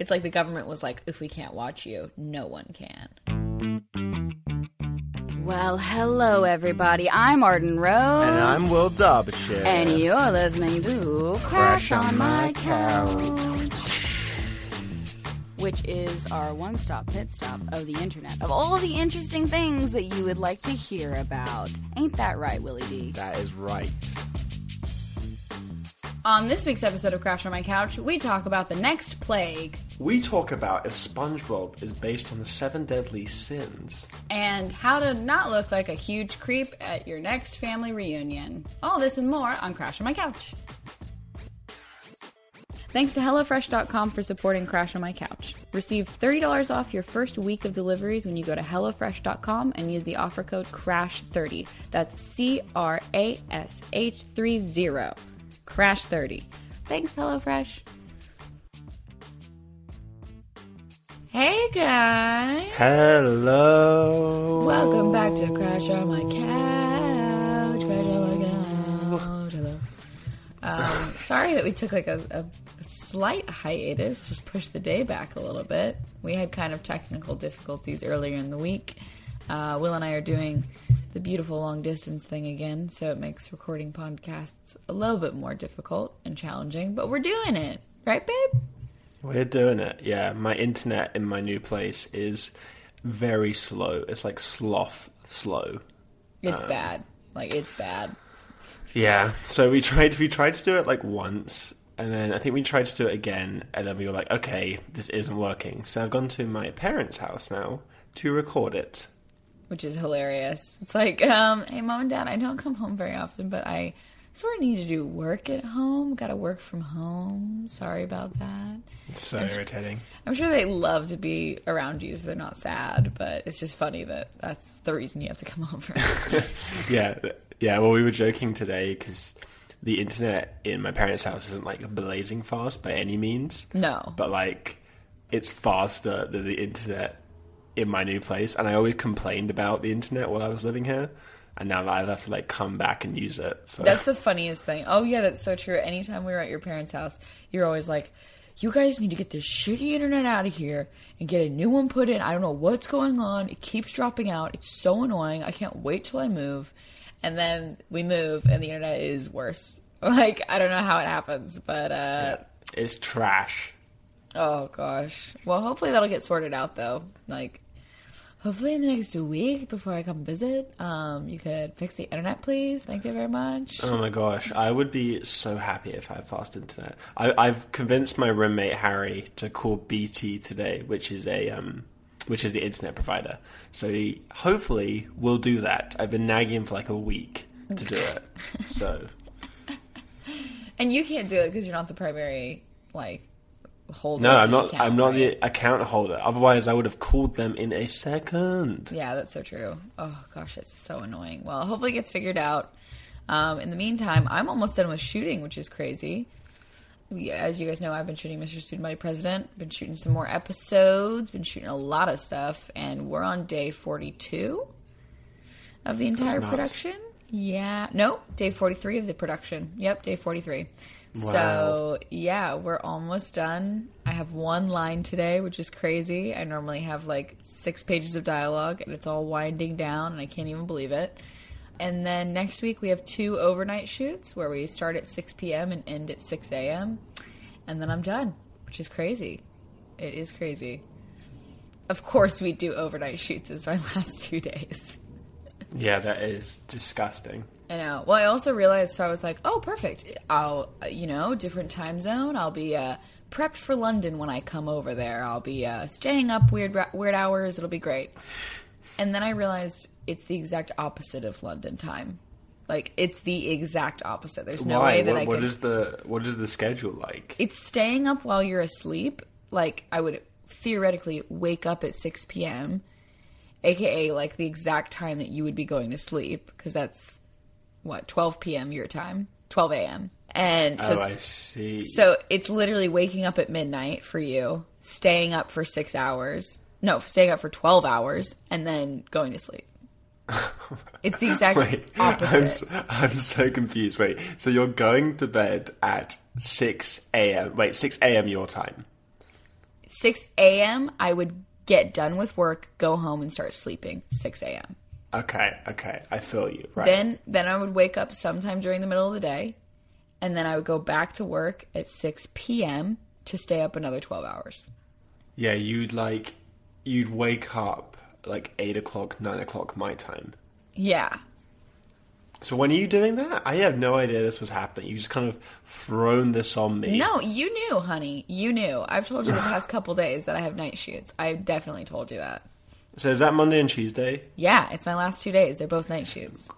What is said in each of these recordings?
It's like the government was like, if we can't watch you, no one can. Well, hello everybody. I'm Arden Rose. And I'm Will Derbyshire. And you're listening to Crash, on, My couch. Which is our one stop pit stop of the internet. Of all the interesting things that you would like to hear about. Ain't that right, Willie D? That is right. On this week's episode of Crash on My Couch, we talk about the next plague We talk about if SpongeBob is based on the seven deadly sins. and how to not look like a huge creep at your next family reunion. All this and more on Crash on My Couch. Thanks to HelloFresh.com for supporting Crash on My Couch. Receive $30 off your first week of deliveries when you go to HelloFresh.com and use the offer code CRASH30. That's C R A S H 30. CRASH30. Thanks, HelloFresh. Hey guys! Hello. Welcome back to Crash on My Couch. Crash on My Couch. Hello. Um, sorry that we took like a, a slight hiatus, just pushed the day back a little bit. We had kind of technical difficulties earlier in the week. Uh, Will and I are doing the beautiful long distance thing again, so it makes recording podcasts a little bit more difficult and challenging, but we're doing it. Right, babe? We're doing it. Yeah, my internet in my new place is very slow. It's like sloth slow. It's bad. Like, it's bad. Yeah. So we tried we tried to do it like once and then I think we tried to do it again and then we were like, okay, this isn't working. So I've gone to my parents' house now to record it. which is hilarious. It's like, um, hey, mom and dad, I don't come home very often, but I sort of need to do work at home. Got to work from home. Sorry about that. It's so irritating. I'm sure they love to be around you, so they're not sad. But it's just funny that that's the reason you have to come over. Yeah, yeah. Well, we were joking today because the internet in my parents' house isn't like blazing fast by any means, no, but like it's faster than the internet in my new place. And I always complained about the internet while I was living here, and now I have to like come back and use it. So that's the funniest thing. Oh yeah, that's so true. Anytime we were at your parents' house, you're always like. You guys need to get this shitty internet out of here and get a new one put in. I don't know what's going on. It keeps dropping out. It's so annoying. I can't wait till I move. And then we move and the internet is worse. Like, I don't know how it happens, but uh it's trash. oh gosh. Well, hopefully that'll get sorted out though. Like hopefully in the next week before I come visit, um you could fix the internet please. Thank you very much. Oh my gosh, I would be so happy if I had fast internet. I, I've convinced my roommate Harry to call BT today, which is a um, which is the internet provider. So he hopefully will do that. I've been nagging him for like a week to do it. So And you can't do it because you're not the primary like holder. no, I'm not. account, I'm not right? the account holder. Otherwise, I would have called them in a second. Yeah, that's so true. Oh gosh, it's so annoying. Well, hopefully it gets figured out. Um, in the meantime, I'm almost done with shooting, which is crazy. As you guys know, I've been shooting Mr. Student Body President. Been shooting some more episodes. Been shooting a lot of stuff, and we're on day 42 of the entire production. Yeah, no, day 43 of the production. Yep, day 43. So yeah, we're almost done. I have one line today, which is crazy. I normally have like six pages of dialogue, and it's all winding down, and I can't even believe it. And then next week we have two overnight shoots where we start at 6 p.m. and end at 6 a.m. And then I'm done, which is crazy. It is crazy. Of course, we do overnight shoots as my last two days. Yeah, that is disgusting. I know. Well, I also realized, so I was like, oh, perfect. I'll, you know, different time zone. I'll be uh, prepped for London when I come over there. I'll be uh, staying up weird weird hours. It'll be great. And then I realized it's the exact opposite of London time. Like it's the exact opposite. There's no Why? way that what, I what could. is the what is the schedule like? It's staying up while you're asleep. Like I would theoretically wake up at 6 p.m., aka like the exact time that you would be going to sleep, because that's what 12 p.m. your time, 12 a.m. And so oh, it's I see. so it's literally waking up at midnight for you, staying up for six hours. No, staying up for 12 hours and then going to sleep. It's the exact Wait, I'm, opposite. s- I'm so confused. Wait, so you're going to bed at 6 a.m. Wait, 6 a.m. your time. 6 a.m. I would get done with work, go home, and start sleeping. 6 a.m. Okay, okay, I feel you. Right. Then then I would wake up sometime during the middle of the day, and then I would go back to work at 6 p.m. to stay up another 12 hours. yeah, you'd like you'd wake up like eight o'clock, nine o'clock my time. Yeah. So when are you doing that? I had no idea this was happening. You just kind of thrown this on me. No, you knew, honey. You knew. I've told you the past couple days that I have night shoots. I definitely told you that. So is that Monday and Tuesday? Yeah, it's my last two days. They're both night shoots.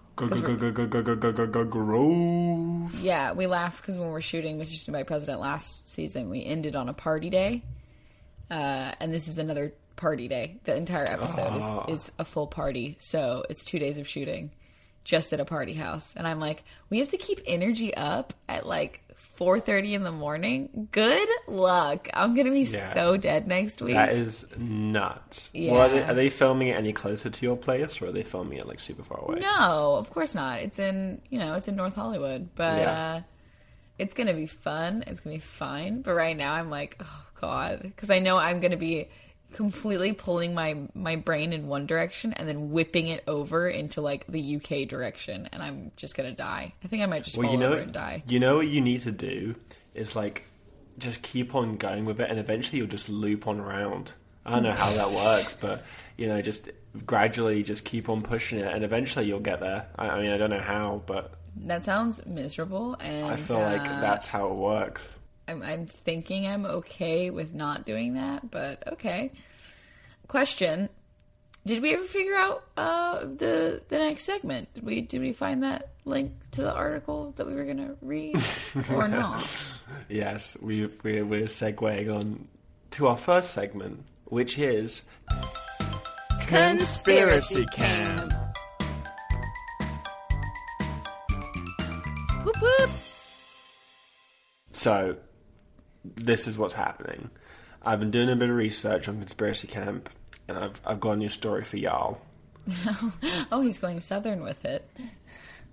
Grove. Yeah, we laugh because when we're shooting Mr. Student Body President last season, we ended on a party day, uh, and this is another party day. The entire episode is, ah. is a full party, so it's two days of shooting, just at a party house. And I'm like, we have to keep energy up at like 4.30 in the morning. Good luck. I'm going to be so dead next week. That is nuts. Well, are, they, Yeah. are they filming it any closer to your place, or are they filming it like super far away? No, of course not. It's in you know it's in North Hollywood, but Yeah. uh, it's gonna be fun. It's gonna be fine. But right now I'm like, oh god, because I know I'm gonna be completely pulling my my brain in one direction and then whipping it over into like the UK direction, and I'm just gonna die. I think I might just Well, fall you know, over and die. you know what you need to do is like just keep on going with it, and eventually you'll just loop on around. I don't know how that works, but you know, just gradually just keep on pushing it, and eventually you'll get there. I, I mean, I don't know how, but That sounds miserable, and I feel like uh, that's how it works. I'm, I'm thinking I'm okay with not doing that, but okay. Question: Did we ever figure out uh, the the next segment? Did we did we find that link to the article that we were gonna read or not? Yes, we we're, we're segueing on to our first segment, which is Conspiracy Camp. Whoop whoop. So, this is what's happening. I've been doing a bit of research on Conspiracy Camp, and I've I've got a new story for y'all. Oh, he's going southern with it.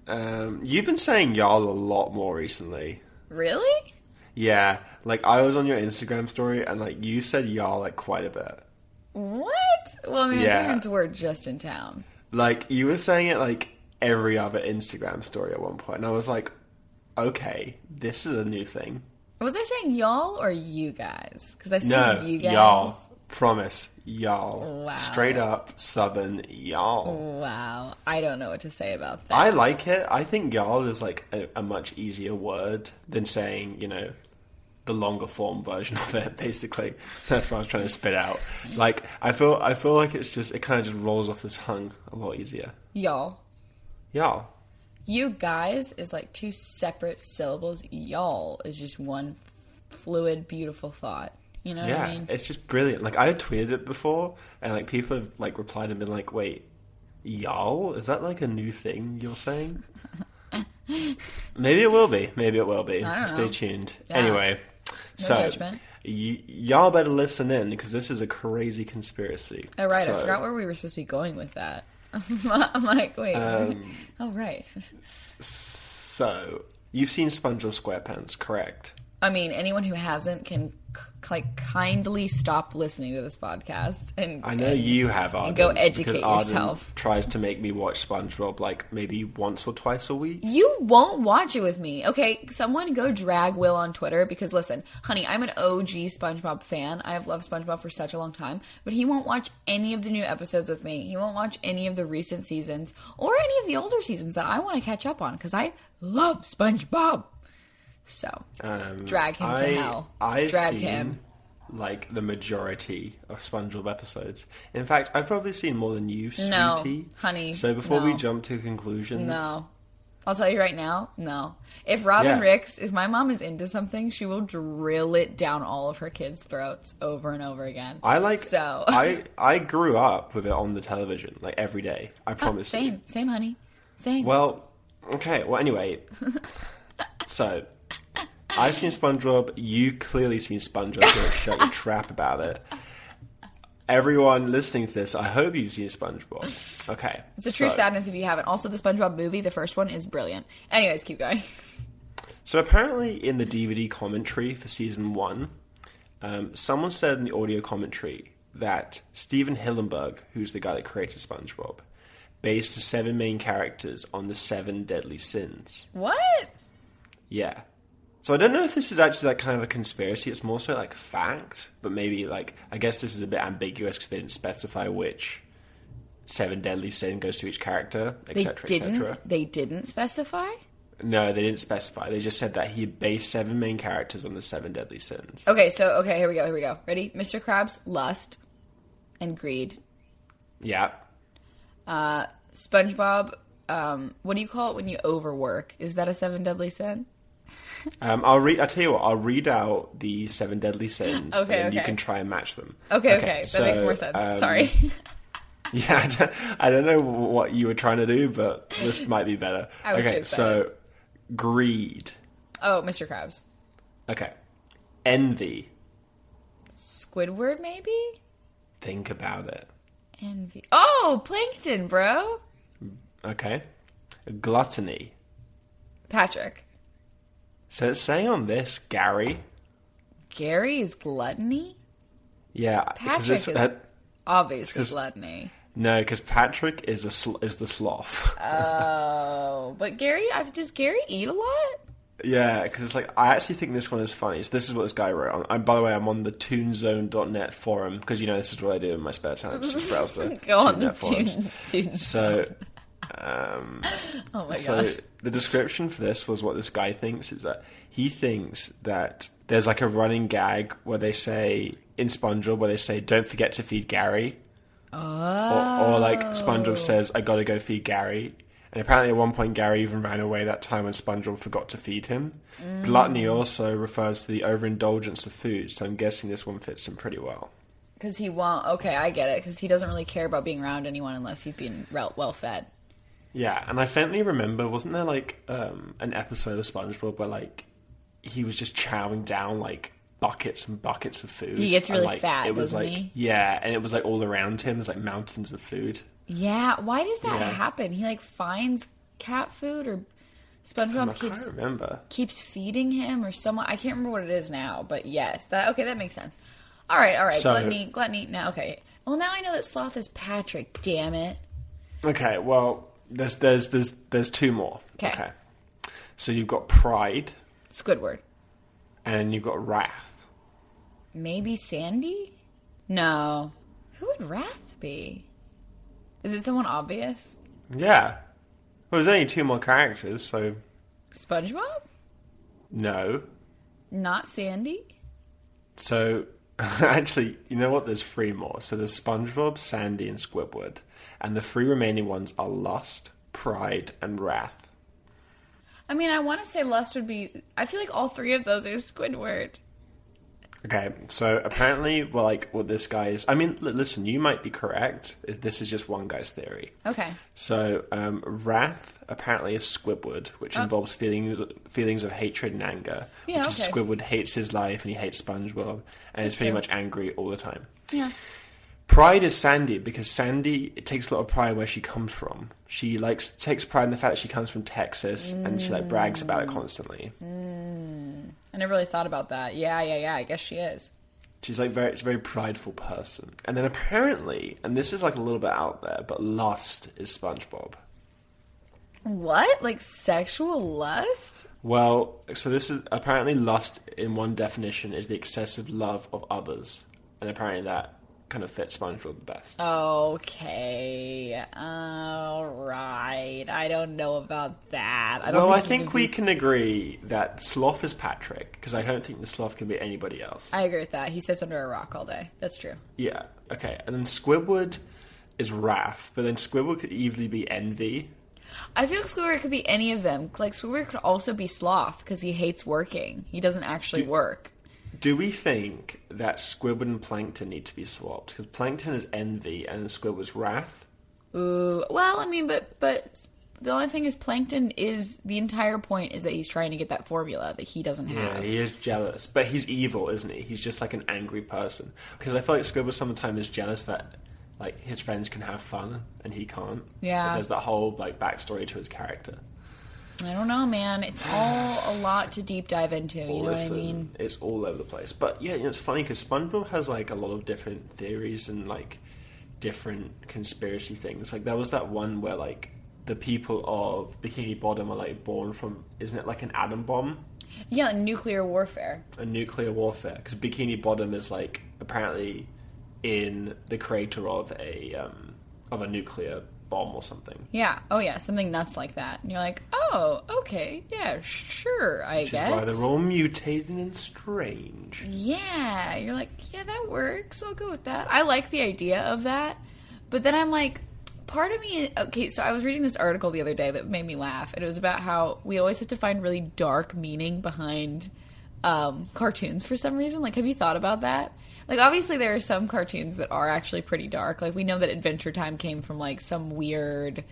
Um, you've been saying y'all a lot more recently. Really? Yeah, like I was on your Instagram story, and like you said y'all like quite a bit. What? Well, my Yeah. parents were just in town. Like you were saying it like every other Instagram story at one point, and I was like, okay, this is a new thing. Was I saying y'all or you guys? Because I said No, you guys. y'all. Promise, y'all. Wow. Straight up Southern y'all. Wow, I don't know what to say about that. I like it. I think y'all is like a, a much easier word than saying, you know, the longer form version of it. Basically, that's what I was trying to spit out. Like, I feel, I feel like it's just, it kind of just rolls off the tongue a lot easier. y'all. Y'all. You guys is like two separate syllables. Y'all is just one fluid, beautiful thought. You know what Yeah, I mean? it's just brilliant. Like, I had tweeted it before, and like people have like replied and been like, "Wait, y'all? Is that like a new thing you're saying?" Maybe it will be. Maybe it will be. Stay know. tuned. Yeah. Anyway, so judgment. y- y'all better listen in because this is a crazy conspiracy. Oh right, I forgot where we were supposed to be going with that. I'm like, wait. Um, oh right. So you've seen SpongeBob SquarePants, correct? I mean, anyone who hasn't can like kindly stop listening to this podcast and I know and- you have Arden. go educate yourself. Tries to make me watch SpongeBob like maybe once or twice a week. You won't watch it with me. Okay, someone go drag Will on Twitter because listen, honey, I'm an OG SpongeBob fan. I have loved SpongeBob for such a long time, but he won't watch any of the new episodes with me. He won't watch any of the recent seasons or any of the older seasons that I want to catch up on because I love SpongeBob. So, Um, drag him to hell. I've drag seen, him. like the majority of SpongeBob episodes. In fact, I've probably seen more than you, No, honey, So before we jump to conclusions, No. I'll tell you right now, no. If Robin Yeah. Ricks, if my mom is into something, she will drill it down all of her kids' throats over and over again. I like. so. I I grew up with it on the television like every day. I promise you. same, same, honey, same. Well, okay. Well, anyway, so I've seen SpongeBob. You've clearly seen SpongeBob. So shut your trap about it. Everyone listening to this, I hope you've seen SpongeBob. Okay, it's a true so- sadness if you haven't. Also, the SpongeBob movie, the first one, is brilliant. Anyways, keep going. So apparently, in the DVD commentary for season one, Um, someone said in the audio commentary that Stephen Hillenburg, who's the guy that created SpongeBob, based the seven main characters on the seven deadly sins. What? Yeah. So I don't know if this is actually like kind of a conspiracy. It's more so like fact, but maybe like I guess this is a bit ambiguous because they didn't specify which seven deadly sin goes to each character, etc., etc. They didn't specify. No, they didn't specify. They just said that he based seven main characters on the seven deadly sins. Okay, so okay, here we go. Here we go. Ready? Mr. Krabs, lust and greed. Yeah. Uh, SpongeBob, um, what do you call it when you overwork? Is that a seven deadly sin? Um, I'll read. I'll tell you what. I'll read out the seven deadly sins, Okay, and you can try and match them. Okay, okay, that so, makes more sense. um, Sorry. Yeah, I don't, I don't know what you were trying to do, but this might be better. I was okay, so greed. oh, Mr. Krabs, Okay, envy. Squidward, maybe. Think about it. Envy. Oh, Plankton, bro. Okay, gluttony. Patrick. So it's saying on this Gary. Gary is gluttony. Yeah, Patrick is that- obviously gluttony. no, because Patrick is a sl- is the sloth. Oh, but Gary, I've, does Gary eat a lot? Yeah, because it's like I actually think this one is funny. So this is what this guy wrote. On, and by the way, I'm on the ToonZone.net forum because you know this is what I do in my spare time. Just browse the Go on the forums. tune. tune. So, um, oh my so god. the description for this was what this guy thinks is that he thinks that there's like a running gag where they say in SpongeBob where they say don't forget to feed Gary, or, or like SpongeBob says I gotta go feed Gary. And apparently, at one point, Gary even ran away that time when SpongeBob forgot to feed him. Gluttony also refers to the overindulgence of food, so I'm guessing this one fits him pretty well. Because he won't. Okay, I get it. Because he doesn't really care about being around anyone unless he's being well fed. Yeah, and I faintly remember, wasn't there like um, an episode of SpongeBob where like he was just chowing down like buckets and buckets of food. He gets and, really like, fat, It was like he? yeah, and it was like all around him. There's like mountains of food. Yeah. Why does that Yeah. happen? He like finds cat food or SpongeBob keeps remember. keeps feeding him or someone. I can't remember what it is now, but yes, that okay. That makes sense. All right, all right. So- gluttony, gluttony. Now, okay. Well, now I know that sloth is Patrick. Damn it. Okay, well, there's there's there's there's two more. 'Kay. So you've got pride Squidward. and you've got wrath. Maybe Sandy? No. Who would Wrath be? Is it someone obvious? Yeah. Well, there's only two more characters, so SpongeBob? no. Not Sandy? So actually, you know what? There's three more. So there's SpongeBob, Sandy, and Squidward, and the three remaining ones are Lust, Pride, and Wrath. I mean, I want to say Lust would be. I feel like all three of those are Squidward. Okay, so apparently, well, like what this guy is. I mean, li- listen, you might be correct. This is just one guy's theory. Okay. So, um, wrath apparently is Squidward, which involves feelings feelings of hatred and anger. Oh. Yeah, which okay. Squidward hates his life and he hates SpongeBob, and is pretty true. much angry all the time. Yeah. Pride is Sandy because Sandy it takes a lot of pride where she comes from. She likes takes pride in the fact that she comes from Texas and she like brags about it Mm. constantly. I never really thought about that. Yeah, yeah, yeah. I guess she is. She's like very, she's a very prideful person. And then apparently, and this is like a little bit out there, but Lust is SpongeBob. What? Like sexual lust? Well, so this is apparently lust in one definition is the excessive love of others, and apparently that kind of fits SpongeBob the best. Okay. All right. I don't know about that. I don't well, I think we be- can agree that Sloth is Patrick because I don't think the Sloth can be anybody else. I agree with that. He sits under a rock all day. That's true. Yeah. Okay. And then Squidward is Wrath, but then Squidward could easily be Envy. I feel like Squidward could be any of them. Like Squidward could also be Sloth because he hates working. He doesn't actually work. Do we think that Squidward and Plankton need to be swapped? Because Plankton is Envy and Squidward's Wrath. Ooh. Well, I mean, but but the only thing is, Plankton is the entire point is that he's trying to get that formula that he doesn't have. Yeah, he is jealous, but he's evil, isn't he? He's just like an angry person. Because I feel like Squidward sometimes is jealous that like his friends can have fun and he can't. Yeah. But there's that whole like backstory to his character. I don't know, man. It's all a lot to deep dive into. You know what I mean? It's all over the place. But yeah, you know, it's funny because SpongeBob has like a lot of different theories and like different conspiracy things. Like there was that one where like the people of Bikini Bottom are like born from, isn't it like an atom bomb? Yeah, nuclear warfare. a nuclear warfare because Bikini Bottom is like apparently in the crater of a um, of a nuclear bomb or something. Yeah. Oh, yeah. Something nuts like that. And you're like, oh, okay. Yeah, sure, I Which guess. is why they're all mutated and strange. Yeah, you're like, yeah, that works. I'll go with that. I like the idea of that. But then I'm like, part of me, okay, so I was reading this article the other day that made me laugh. And it was about how we always have to find really dark meaning behind um, cartoons for some reason. Like, have you thought about that? Like, obviously, there are some cartoons that are actually pretty dark. Like, we know that Adventure Time came from like some weird,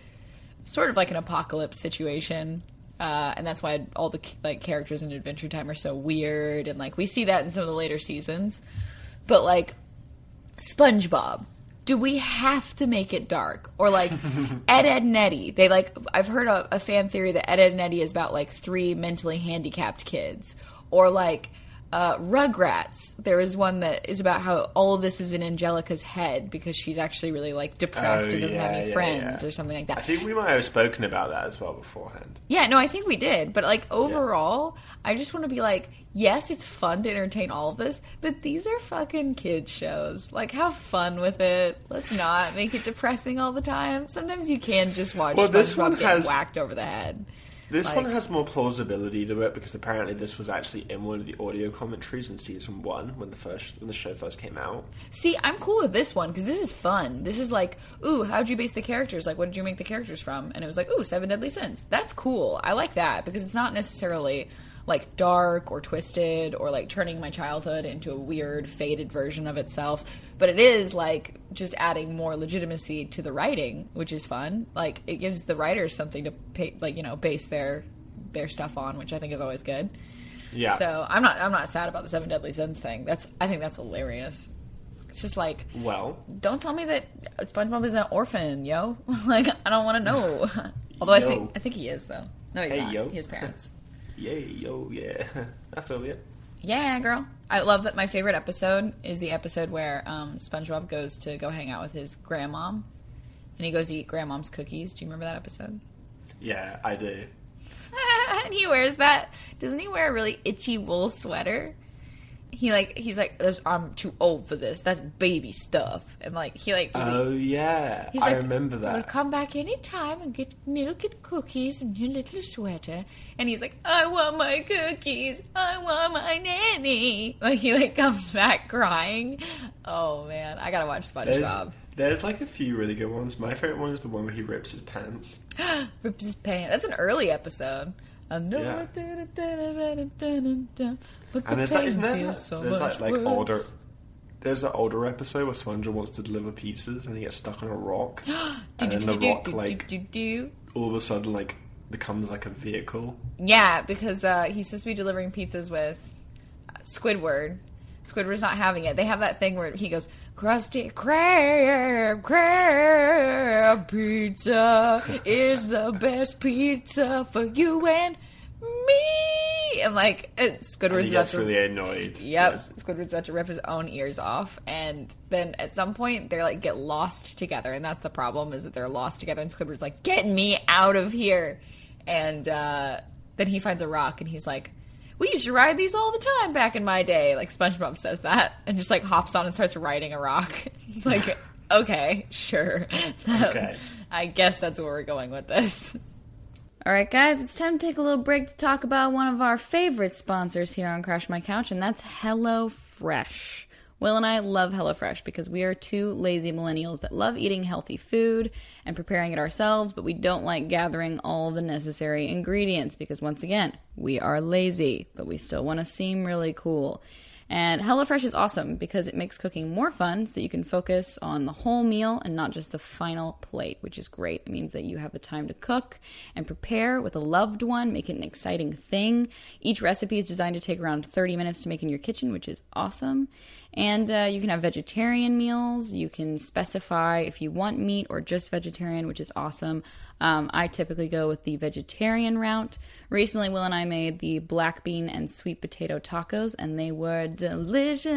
sort of like an apocalypse situation. Uh, and that's why all the like characters in Adventure Time are so weird, and like we see that in some of the later seasons. But like SpongeBob, do we have to make it dark or like Ed Edd n Eddy? They like I've heard a, a fan theory that Ed Edd n Eddy is about like three mentally handicapped kids, or like uh, Rugrats. There is one that is about how all of this is in Angelica's head because she's actually really like depressed Oh, and doesn't have any yeah, friends yeah. or something like that. I think we might have spoken about that as well beforehand. Yeah, no, I think we did. But like overall, I just want to be like, yes, it's fun to entertain all of this, but these are fucking kids shows. Like, have fun with it. Let's not make it depressing all the time. Sometimes you can just watch Well, this one get has- whacked over the head. This Like- one has more plausibility to it because apparently this was actually in one of the audio commentaries in season one when the first when the show first came out. See, I'm cool with this one because this is fun. This is like, ooh, how'd you base the characters? Like, what did you make the characters from? And it was like, ooh, Seven Deadly Sins. That's cool. I like that because it's not necessarily like dark or twisted or like turning my childhood into a weird, faded version of itself. But it is like just adding more legitimacy to the writing, which is fun. Like, it gives the writers something to pay, like, you know, base their their stuff on, which I think is always good. Yeah. So I'm not I'm not sad about the Seven Deadly Sins thing. That's I think that's hilarious. It's just like well, don't tell me that SpongeBob is an orphan, yo. like I don't want to know. Although I think I think he is though. No, he's Hey, not. yo. He has parents. Yay, yo, yeah, I feel it. yeah, girl. I love that. My favorite episode is the episode where um, SpongeBob goes to go hang out with his grandmom, and he goes to eat grandmom's cookies. Do you remember that episode? Yeah, I do. and he wears that. Doesn't he wear a really itchy wool sweater? He like he's like I'm too old for this. That's baby stuff. And like he like he- Oh yeah, he's I like, remember that. come back any time and get milk and cookies and your little sweater. And he's like, I want my cookies. I want my nanny. Like he like comes back crying. Oh man, I gotta watch There's, SpongeBob. there's like a few really good ones. My favorite one is the one where he rips his pants. Rips his pants. That's an early episode. I know. Yeah. But the And there's that, pain isn't there? feels so there's much that like older. There's that older episode where SpongeBob wants to deliver pizzas and he gets stuck on a rock, and then the rock like all of a sudden like becomes like a vehicle. Yeah, because uh, he's supposed to be delivering pizzas with Squidward. Squidward's not having it. They have that thing where he goes, Krusty Krab, crab pizza is the best pizza for you and me. And like, And Squidward's about to. really annoyed. Yep, Squidward's about to rip his own ears off, and then at some point they like get lost together, and that's the problem is that they're lost together. And Squidward's like, "Get me out of here!" And uh, then he finds a rock, and he's like, "We used to ride these all the time back in my day." Like SpongeBob says that, and just like hops on and starts riding a rock. It's like, okay, sure, Okay. I guess that's where we're going with this. All right, guys, it's time to take a little break to talk about one of our favorite sponsors here on Crash My Couch, and that's HelloFresh. Will and I love HelloFresh because we are two lazy millennials that love eating healthy food and preparing it ourselves, but we don't like gathering all the necessary ingredients because, once again, we are lazy, but we still want to seem really cool. And HelloFresh is awesome because it makes cooking more fun so that you can focus on the whole meal and not just the final plate, which is great. It means that you have the time to cook and prepare with a loved one, make it an exciting thing. Each recipe is designed to take around 30 minutes to make in your kitchen, which is awesome. And uh, you can have vegetarian meals. You can specify if you want meat or just vegetarian, which is awesome. Um, I typically go with the vegetarian route. Recently, Will and I made the black bean and sweet potato tacos, and they were delicious.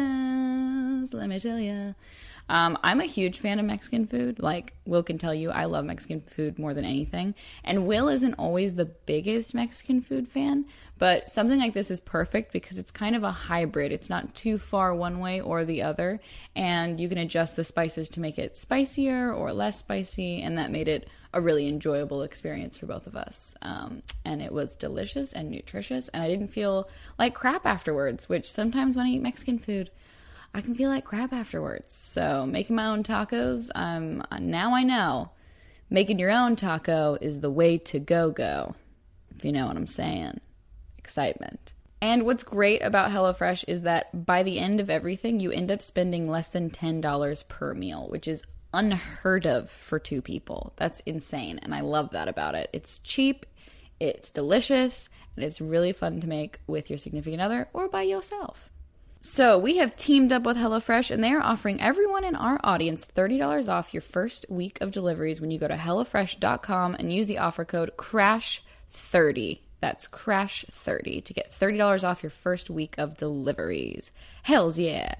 Let me tell you. Um, I'm a huge fan of Mexican food. Like Will can tell you, I love Mexican food more than anything. And Will isn't always the biggest Mexican food fan, but something like this is perfect because it's kind of a hybrid. It's not too far one way or the other, and you can adjust the spices to make it spicier or less spicy, and that made it a really enjoyable experience for both of us. Um, and it was delicious and nutritious, and I didn't feel like crap afterwards, which sometimes when I eat Mexican food, I can feel like crap afterwards. So making my own tacos, um, now I know making your own taco is the way to go go. If you know what I'm saying. Excitement. And what's great about HelloFresh is that by the end of everything, you end up spending less than $10 per meal, which is unheard of for two people. That's insane. And I love that about it. It's cheap, it's delicious, and it's really fun to make with your significant other or by yourself. So, we have teamed up with HelloFresh and they are offering everyone in our audience $30 off your first week of deliveries when you go to HelloFresh.com and use the offer code CRASH30. That's CRASH30 to get $30 off your first week of deliveries. Hells yeah.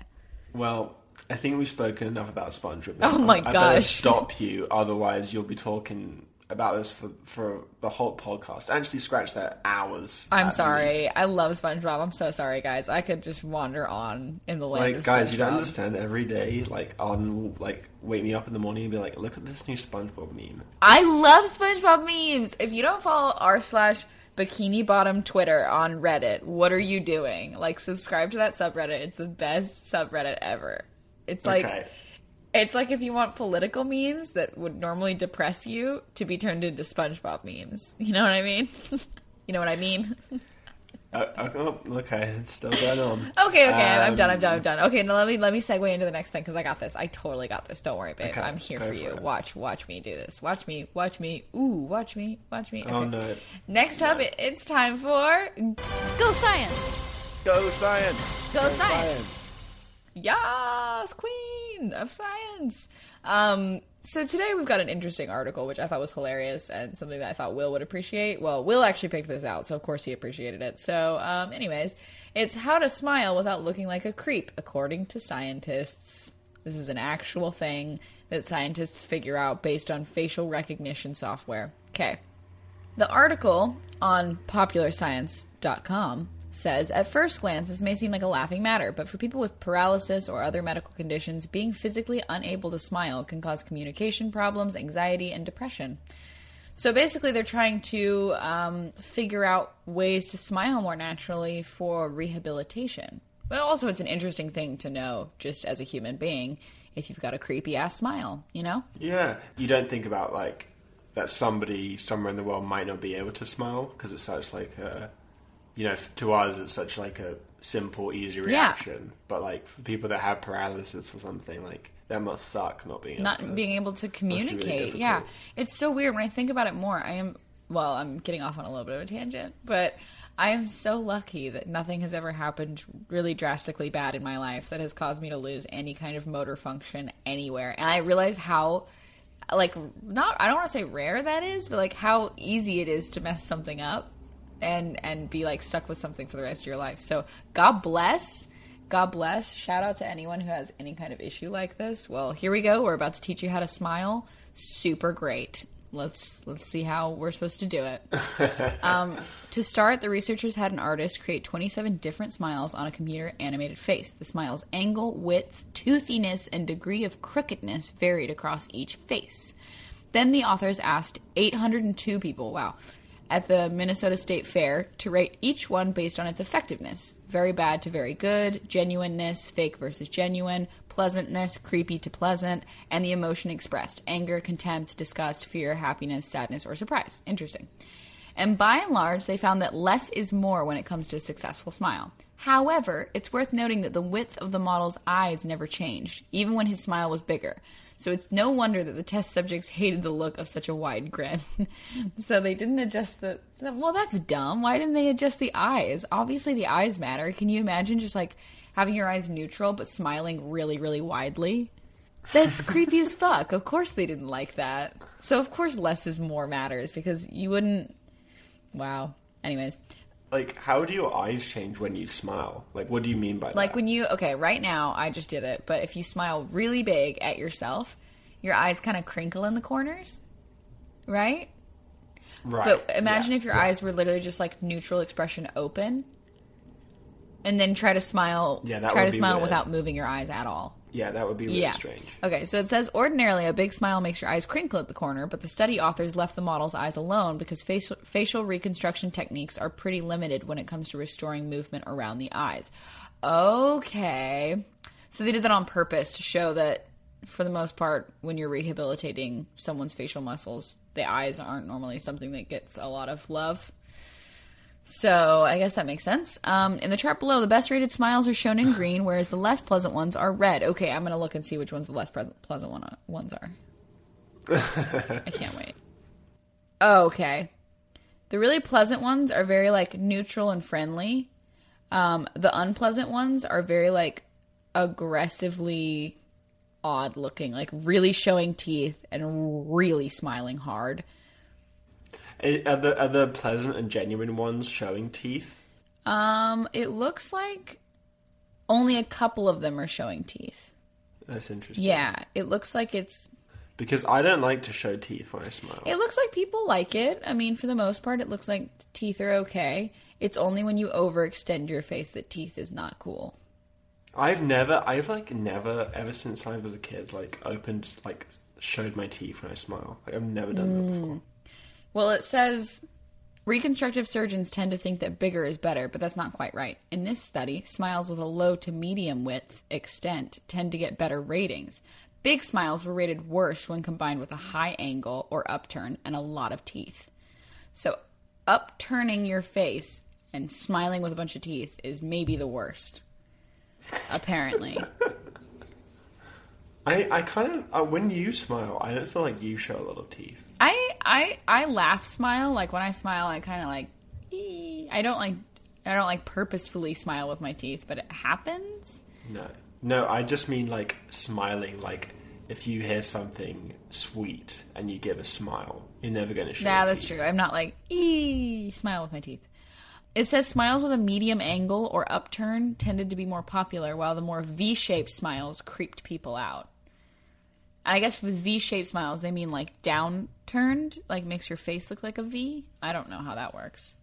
Well, I think we've spoken enough about SpongeBob. Oh my I better gosh. stop you, otherwise you'll be talking about this for for the whole podcast. Actually, scratch that hours. I'm sorry. least. I love SpongeBob. I'm so sorry, guys. I could just wander on in the land Like guys, you don't understand. Every day, like on like wake me up in the morning and be like, look at this new SpongeBob meme. I love SpongeBob memes. If you don't follow r slash bikini bottom Twitter on Reddit, what are you doing? Like, subscribe to that subreddit. It's the best subreddit ever. It's like okay. It's like if you want political memes that would normally depress you to be turned into SpongeBob memes. You know what I mean? you know what I mean? Uh, uh, oh, okay, it's still going on. Okay, okay, I'm done. I'm Um, done. I'm done. Okay, now let me let me segue into the next thing because I got this. I totally got this. Don't worry, babe. Okay, I'm here for for you. it. Watch, watch me do this. Watch me, watch me. Ooh, watch me, watch me. Oh Okay. no! Next up, it's time for Go science! Go science! Go science! Yas, Queen of Science. Um, so today we've got an interesting article which I thought was hilarious and something that I thought Will would appreciate. Well, Will actually picked this out, so of course he appreciated it. So, um, anyways, it's how to smile without looking like a creep, according to scientists. This is an actual thing that scientists figure out based on facial recognition software. Okay. The article on popularscience.com says at first glance this may seem like a laughing matter, but for people with paralysis or other medical conditions, being physically unable to smile can cause communication problems, anxiety, and depression. So basically, they're trying to um, figure out ways to smile more naturally for rehabilitation. But also, it's an interesting thing to know just as a human being if you've got a creepy ass smile, you know? Yeah, you don't think about like that somebody somewhere in the world might not be able to smile because it's such like a, you know, to us it's such like a simple, easy reaction. But like for people that have paralysis or something, like that must suck not being able not to. being able to communicate. difficult. yeah, it's so weird when I think about it more. I am well, I'm getting off on a little bit of a tangent, but I am so lucky that nothing has ever happened really drastically bad in my life that has caused me to lose any kind of motor function anywhere. And I realize how like not I don't want to say rare that is, but like how easy it is to mess something up and and be like stuck with something for the rest of your life. So God bless. God bless. Shout out to anyone who has any kind of issue like this. Well, here we go. We're about to teach you how to smile. Super great. Let's let's see how we're supposed to do it. Um, to start, the researchers had an artist create 27 different smiles on a computer animated face. The smile's angle, width, toothiness, and degree of crookedness varied across each face. Then the authors asked 802 people, wow, at the Minnesota State Fair to rate each one based on its effectiveness very bad to very good, genuineness, fake versus genuine, pleasantness, creepy to pleasant, and the emotion expressed anger, contempt, disgust, fear, happiness, sadness, or surprise. Interesting. And by and large, they found that less is more when it comes to a successful smile. However, it's worth noting that the width of the model's eyes never changed, even when his smile was bigger. So it's no wonder that the test subjects hated the look of such a wide grin. so they didn't adjust the. Well, that's dumb. Why didn't they adjust the eyes? Obviously, the eyes matter. Can you imagine just like having your eyes neutral but smiling really, really widely. That's creepy as fuck. Of course they didn't like that. So of course less is more matters because you wouldn't. Wow. Anyways, Like, how do your eyes change when you smile? Like, what do you mean by that? like when you okay, right now I just did it, but if you smile really big at yourself, your eyes kind of crinkle in the corners, right? right. But imagine yeah, if your yeah. eyes were literally just like neutral expression open, and then try to smile. Yeah, that try to smile weird. without moving your eyes at all. Yeah, that would be really yeah. strange. Okay, so it says ordinarily a big smile makes your eyes crinkle at the corner, but the study authors left the model's eyes alone because facial, facial reconstruction techniques are pretty limited when it comes to restoring movement around the eyes. Okay. So they did that on purpose to show that for the most part when you're rehabilitating someone's facial muscles, the eyes aren't normally something that gets a lot of love. So I guess that makes sense. Um, in the chart below, the best rated smiles are shown in green, whereas the less pleasant ones are red. Okay, I'm gonna look and see which ones the less pre- pleasant one, ones are. I can't wait. Oh, okay. The really pleasant ones are very like neutral and friendly. Um, the unpleasant ones are very like aggressively odd looking, like really showing teeth and really smiling hard. Are the, are the pleasant and genuine ones showing teeth? Um, it looks like only a couple of them are showing teeth. That's interesting. Yeah, it looks like it's. Because I don't like to show teeth when I smile. It looks like people like it. I mean, for the most part, it looks like teeth are okay. It's only when you overextend your face that teeth is not cool. I've never, I've like never, ever since I was a kid, like opened, like showed my teeth when I smile. Like I've never done that before. Well, it says reconstructive surgeons tend to think that bigger is better, but that's not quite right. In this study, smiles with a low to medium width extent tend to get better ratings. Big smiles were rated worse when combined with a high angle or upturn and a lot of teeth. So, upturning your face and smiling with a bunch of teeth is maybe the worst. Apparently. I, I kind of, uh, when you smile, I don't feel like you show a lot of teeth. I I I laugh smile like when I smile I kind of like "Ee." I don't like I don't like purposefully smile with my teeth but it happens. No. No, I just mean like smiling, like if you hear something sweet and you give a smile, you're never going to show your that's teeth. true. I'm not like ee smile with my teeth. It says smiles with a medium angle or upturn tended to be more popular, while the more V-shaped smiles creeped people out. I guess with V-shaped smiles, they mean like downturned, like makes your face look like a V. I don't know how that works.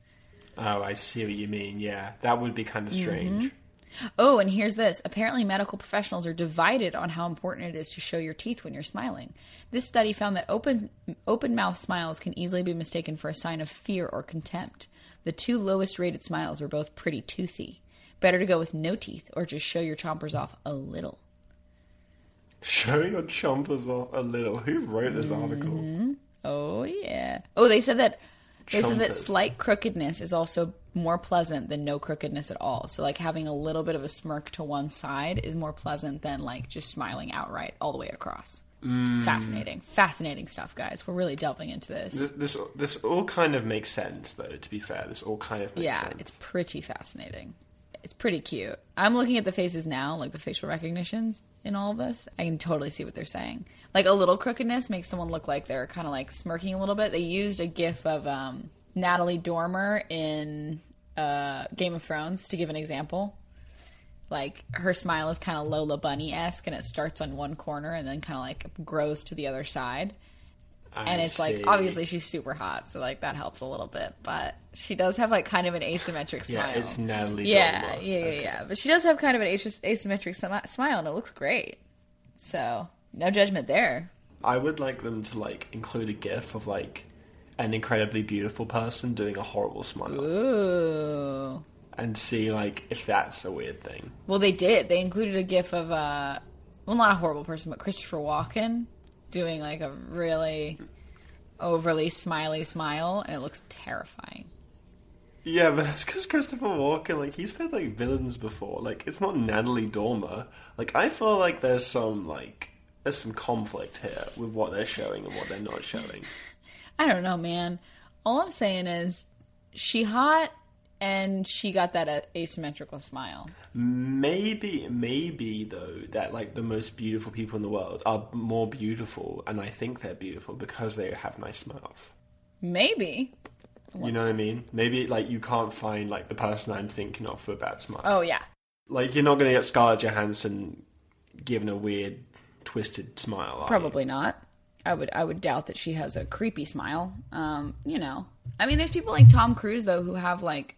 Oh, I see what you mean. Yeah, that would be kind of mm-hmm. strange. Oh, and here's this. Apparently, medical professionals are divided on how important it is to show your teeth when you're smiling. This study found that open open mouth smiles can easily be mistaken for a sign of fear or contempt. The two lowest rated smiles were both pretty toothy. Better to go with no teeth or just show your chompers off a little. Show your chompers off a little. Who wrote this Mm-hmm. article? Oh yeah. Oh, they said that they said that slight crookedness is also more pleasant than no crookedness at all. So like having a little bit of a smirk to one side is more pleasant than like just smiling outright all the way across. Mm. Fascinating, fascinating stuff, guys. We're really delving into this. This, this this all kind of makes sense, though. To be fair, this all kind of makes yeah, sense. it's pretty fascinating. It's pretty cute. I'm looking at the faces now, like the facial recognitions in all of this. I can totally see what they're saying. Like a little crookedness makes someone look like they're kind of like smirking a little bit. They used a gif of um, Natalie Dormer in uh, Game of Thrones to give an example. Like her smile is kind of Lola Bunny esque, and it starts on one corner and then kind of like grows to the other side and it's like obviously she's super hot, so like that helps a little bit. But she does have like kind of an asymmetric smile. yeah, it's Natalie. yeah, yeah, yeah, Okay. yeah. But she does have kind of an as- asymmetric smi- smile, and it looks great. So no judgment there. I would like them to like include a GIF of like an incredibly beautiful person doing a horrible smile, Ooh. and see like if that's a weird thing. Well, they did. They included a gif of uh, well, not a horrible person, but Christopher Walken doing like a really overly smiley smile, and it looks terrifying. Yeah, but that's because Christopher Walken, like, he's played like villains before. Like, it's not Natalie Dormer. Like, I feel like there's some like there's some conflict here with what they're showing and what they're not showing. I don't know, man. All I'm saying is, she hot. And she got that uh, asymmetrical smile. Maybe, maybe though that like the most beautiful people in the world are more beautiful, and I think they're beautiful because they have nice smiles. Maybe. You know what I mean? Maybe like you can't find like the person I'm thinking of for a bad smile. Oh yeah. Like you're not going to get Scarlett Johansson given a weird, twisted smile. are you? Probably not. I would I would doubt that she has a creepy smile. Um, you know. I mean there's people like Tom Cruise though who have like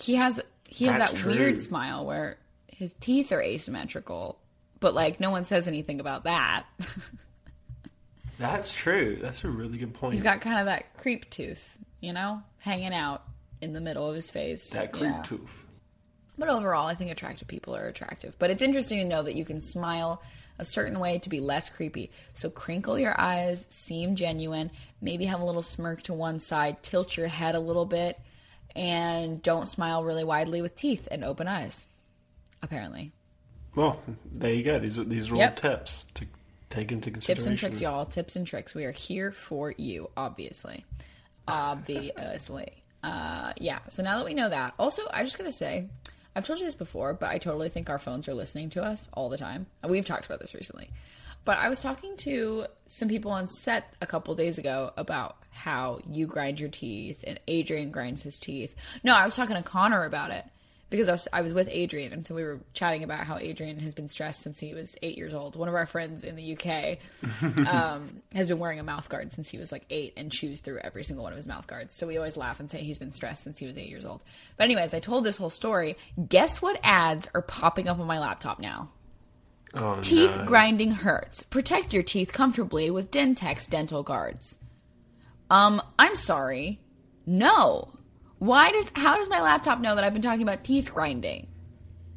he has he has That's that true. weird smile where his teeth are asymmetrical, but like no one says anything about that. That's true. That's a really good point. He's got kind of that creep tooth, you know, hanging out in the middle of his face. that creep Yeah. tooth. But overall, I think attractive people are attractive. But it's interesting to know that you can smile a certain way to be less creepy. So crinkle your eyes, seem genuine, maybe have a little smirk to one side, tilt your head a little bit, and don't smile really widely with teeth and open eyes. Apparently. Well, there you go. These are these are all tips to take into consideration. Tips and tricks, y'all. Tips and tricks. We are here for you, obviously. Obviously. Uh, yeah, so now that we know that, also, I just gotta say, I've told you this before, but I totally think our phones are listening to us all the time. And We've talked about this recently. But I was talking to some people on set a couple days ago about how you grind your teeth and Adrian grinds his teeth. No, I was talking to Connor about it because I was, I was with Adrian, and so we were chatting about how Adrian has been stressed since he was eight years old. One of our friends in the UK um, has been wearing a mouth guard since he was like eight and chews through every single one of his mouth guards. So we always laugh and say he's been stressed since he was eight years old. But, anyways, I told this whole story. Guess what ads are popping up on my laptop now? Oh, Teeth no. grinding hurts. Protect your teeth comfortably with Dentex dental guards. Um, I'm sorry. No. Why does how does my laptop know that I've been talking about teeth grinding?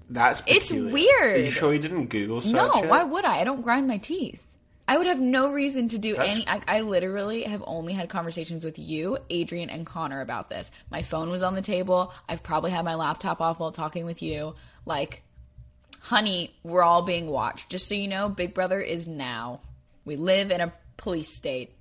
That's It's weird. Are you sure you didn't Google search no, it? why would I? I don't grind my teeth. I would have no reason to do That's- any. I, I literally have only had conversations with you, Adrian, and Connor about this. My phone was on the table. I've probably had my laptop off while talking with you. Like, honey, we're all being watched. Just so you know, Big Brother is now. We live in a police state.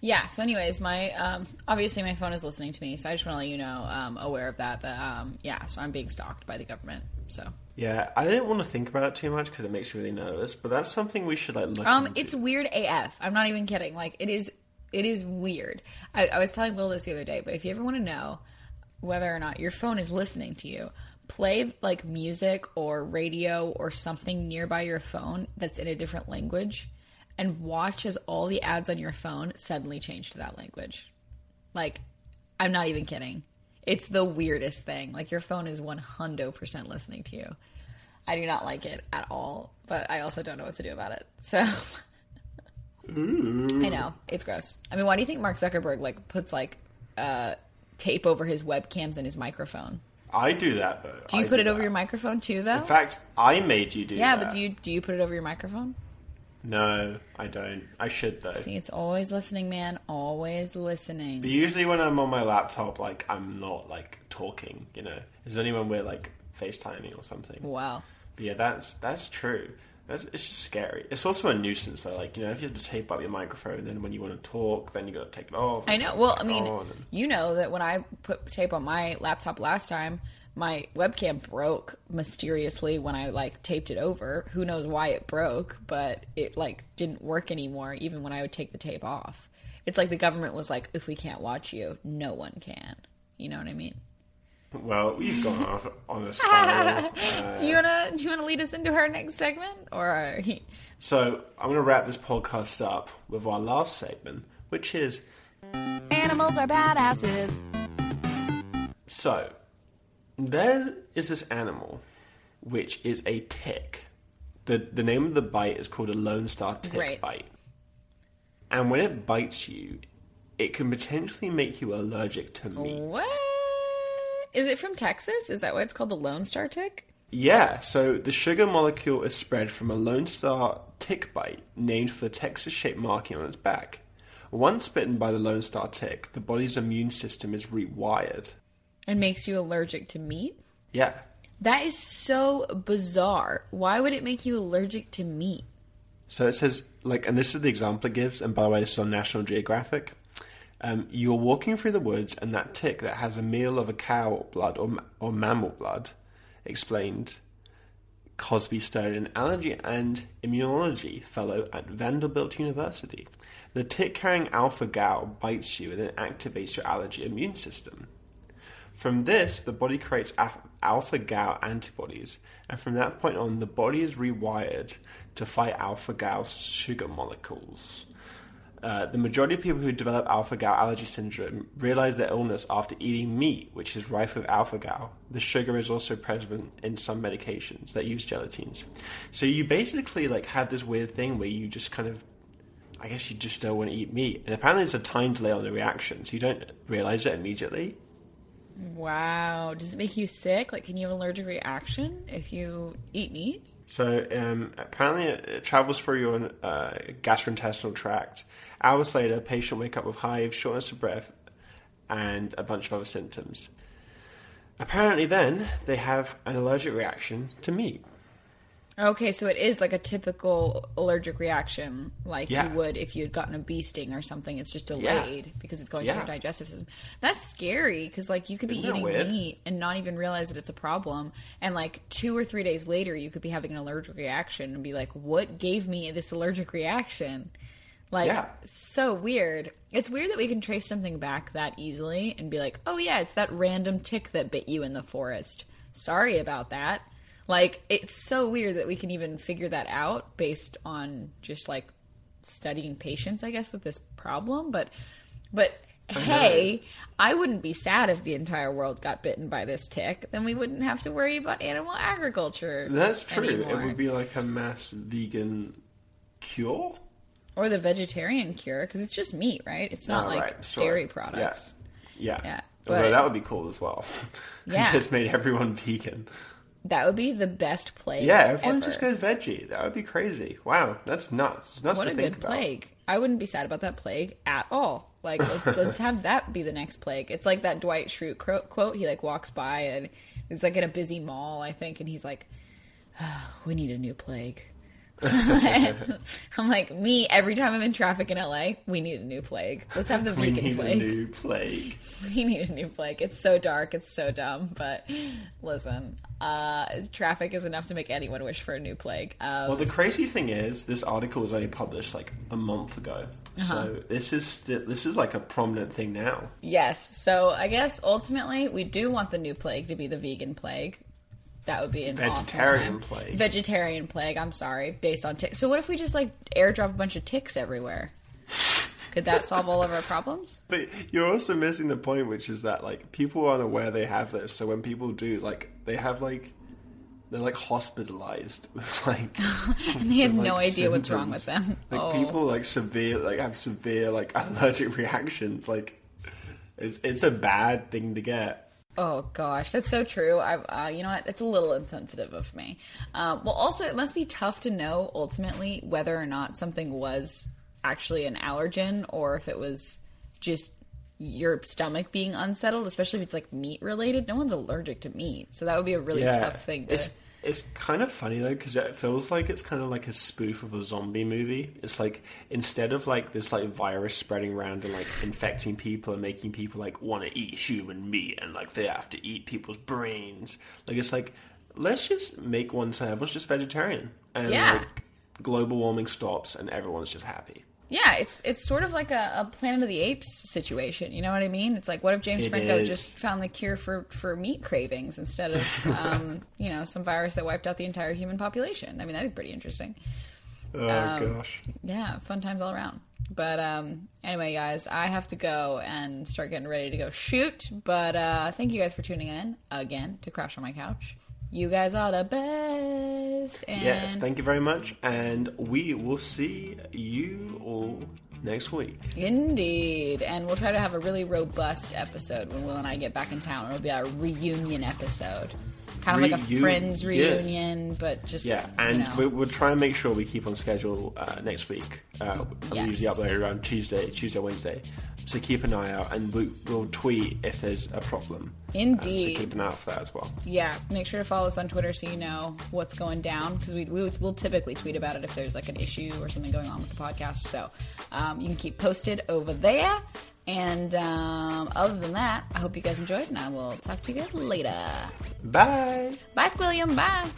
Yeah. So, anyways, my um, obviously my phone is listening to me, so I just want to let you know, um, aware of that. That um, yeah, so I'm being stalked by the government. So. Yeah, I didn't want to think about it too much because it makes me really nervous. But that's something we should like look Um, into. it's weird AF. I'm not even kidding. Like it is, it is weird. I, I was telling Will this the other day, but if you ever want to know whether or not your phone is listening to you, play like music or radio or something nearby your phone that's in a different language, and watch as all the ads on your phone suddenly change to that language. Like, I'm not even kidding. It's the weirdest thing. Like your phone is 100% listening to you. I do not like it at all, but I also don't know what to do about it. So I know it's gross. I mean, why do you think Mark Zuckerberg like puts like uh, tape over his webcams and his microphone? I do that though. Do you I put it over that. your microphone too, though? In fact, I made you do yeah, that. but do you do you put it over your microphone? No, I don't. I should though. See, it's always listening, man. Always listening. But usually when I'm on my laptop, like I'm not like talking. You know, is there anyone we're like FaceTiming or something? Wow. But yeah, that's that's true. That's, it's just scary. It's also a nuisance though. Like you know, if you have to tape up your microphone, then when you want to talk, then you got to take it off. I know. Well, I mean, and- you know that when I put tape on my laptop last time, my webcam broke mysteriously when I like taped it over. Who knows why it broke, but it like didn't work anymore even when I would take the tape off. It's like the government was like, if we can't watch you, no one can. You know what I mean? well, we've gone off on a spiral. Uh, Do you wanna do you wanna lead us into our next segment, or are you- so I'm going to wrap this podcast up with our last segment, which is Animals are badasses. So, there is this animal, which is a tick. The, the name of the bite is called a Lone Star tick Right. bite. And when it bites you, it can potentially make you allergic to meat. what? Is it from Texas? Is that why it's called the Lone Star Tick? Yeah, so the sugar molecule is spread from a Lone Star tick bite named for the Texas shaped marking on its back. Once bitten by the Lone Star tick, the body's immune system is rewired. It makes you allergic to meat. Yeah, That is so bizarre. Why would it make you allergic to meat? So it says, like, and this is the example it gives, and by the way, this is on National Geographic. Um, you're walking through the woods, and that tick that has a meal of a cow blood or, or mammal blood, explained Cosby Stone, an allergy and immunology fellow at Vanderbilt University. The tick carrying alpha gal bites you and then activates your allergy immune system. From this, the body creates alpha gal antibodies, and from that point on, the body is rewired to fight alpha gal sugar molecules. Uh, the majority of people who develop alpha gal allergy syndrome realize their illness after eating meat, which is rife with alpha gal. The sugar is also present in some medications that use gelatines. So you basically like have this weird thing where you just kind of, I guess you just don't want to eat meat, and apparently there's a time delay on the reaction, so you don't realize it immediately. Wow. Does it make you sick? Like, can you have an allergic reaction if you eat meat? So um, apparently, it, it, travels through your uh, gastrointestinal tract. Hours later, patient wake up with hives, shortness of breath, and a bunch of other symptoms. Apparently, then they have an allergic reaction to meat. Okay, so it is like a typical allergic reaction, like Yeah. you would if you had gotten a bee sting or something. It's just delayed because it's going through your digestive system. That's scary because, like, you could be Isn't eating meat and not even realize that it's a problem, and like two or three days later, you could be having an allergic reaction and be like, "What gave me this allergic reaction?" Like, Yeah. so weird. It's weird that we can trace something back that easily and be like, "Oh yeah, it's that random tick that bit you in the forest." Sorry about that. Like, it's so weird that we can even figure that out based on just like studying patients, I guess, with this problem. But, but hey, I wouldn't be sad if the entire world got bitten by this tick. Then we wouldn't have to worry about animal agriculture. That's true. anymore. It would be like a mass vegan cure. or the vegetarian cure because it's just meat, right? It's not Oh, like right, sure. dairy products. Yeah. Yeah, Although but- that would be cool as well. Yeah. just made everyone vegan. That would be the best plague. Yeah, everyone ever. just goes veggie. That would be crazy. Wow, that's nuts. It's nuts What to a think good about. plague. I wouldn't be sad about that plague at all. Like, let's, let's have that be the next plague. It's like that Dwight Schrute quote. He like walks by and he's like in a busy mall, I think, and he's like, "Ah, "We need a new plague." I'm like, me every time I'm in traffic in LA. We need a new plague. Let's have the We vegan need plague. a new plague. we need a new plague. It's so dark. It's so dumb. But listen, uh, traffic is enough to make anyone wish for a new plague. Um, Well, the crazy thing is, this article was only published like a month ago, Uh-huh. so this is sti- this is like a prominent thing now. Yes. So I guess ultimately we do want the new plague to be the vegan plague. That would be an Vegetarian awesome plague. Vegetarian plague. I'm sorry, based on ticks. So what if we just like airdrop a bunch of ticks everywhere? Could that solve all of our problems? But you're also missing the point, which is that like people aren't aware they have this. So when people do, like they have like they're like hospitalized with like And they have with, no like, idea what's wrong with them. Like oh. people like severe like have severe like allergic reactions. Like it's it's a bad thing to get. Oh gosh, that's so true. I, uh, you know what? It's a little insensitive of me. Um, well, also, it must be tough to know ultimately whether or not something was actually an allergen or if it was just your stomach being unsettled, especially if it's like meat related. No one's allergic to meat, so that would be a really tough thing. To, It's it's kind of funny though because it feels like it's kind of like a spoof of a zombie movie. It's like instead of like this like virus spreading around and like infecting people and making people like want to eat human meat and like they have to eat people's brains. Like it's like let's just make one so everyone's just vegetarian and Yeah. like global warming stops and everyone's just happy. Yeah, it's it's sort of like a, a Planet of the Apes situation. You know what I mean? It's like what if James It Franco is. just found the cure for for meat cravings instead of um, you know some virus that wiped out the entire human population? I mean, that'd be pretty interesting. Oh Um, gosh. yeah, fun times all around. But um, anyway, guys, I have to go and start getting ready to go shoot. But uh, thank you guys for tuning in again to Crash on My Couch. You guys are the best. And Yes, thank you very much, and we will see you all next week. Indeed. And we'll try to have a really robust episode when Will and I get back in town. It'll be our reunion episode. Kind of like a friends reunion, but just. Yeah, you and know. we, we'll try and make sure we keep on schedule uh, next week. Uh, Yes. usually upload around Tuesday, Tuesday, Wednesday. So keep an eye out, and we, we'll tweet if there's a problem. Um, Indeed. so keep an eye out for that as well. yeah, make sure to follow us on Twitter so you know what's going down because we, we will typically tweet about it if there's like an issue or something going on with the podcast. So um, you can keep posted over there. And um, other than that, I hope you guys enjoyed, and I will talk to you guys later. Bye. Bye, Squilliam. Bye.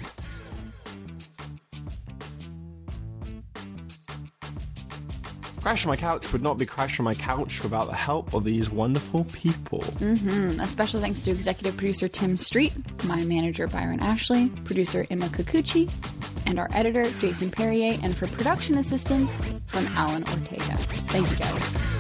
Crash on My Couch would not be Crash on My Couch without the help of these wonderful people. Mm-hmm. A special thanks to executive producer Tim Street, my manager Byron Ashley, producer Emma Kikuchi, and our editor Jason Perrier, and for production assistance from Alan Ortega. Thank you guys.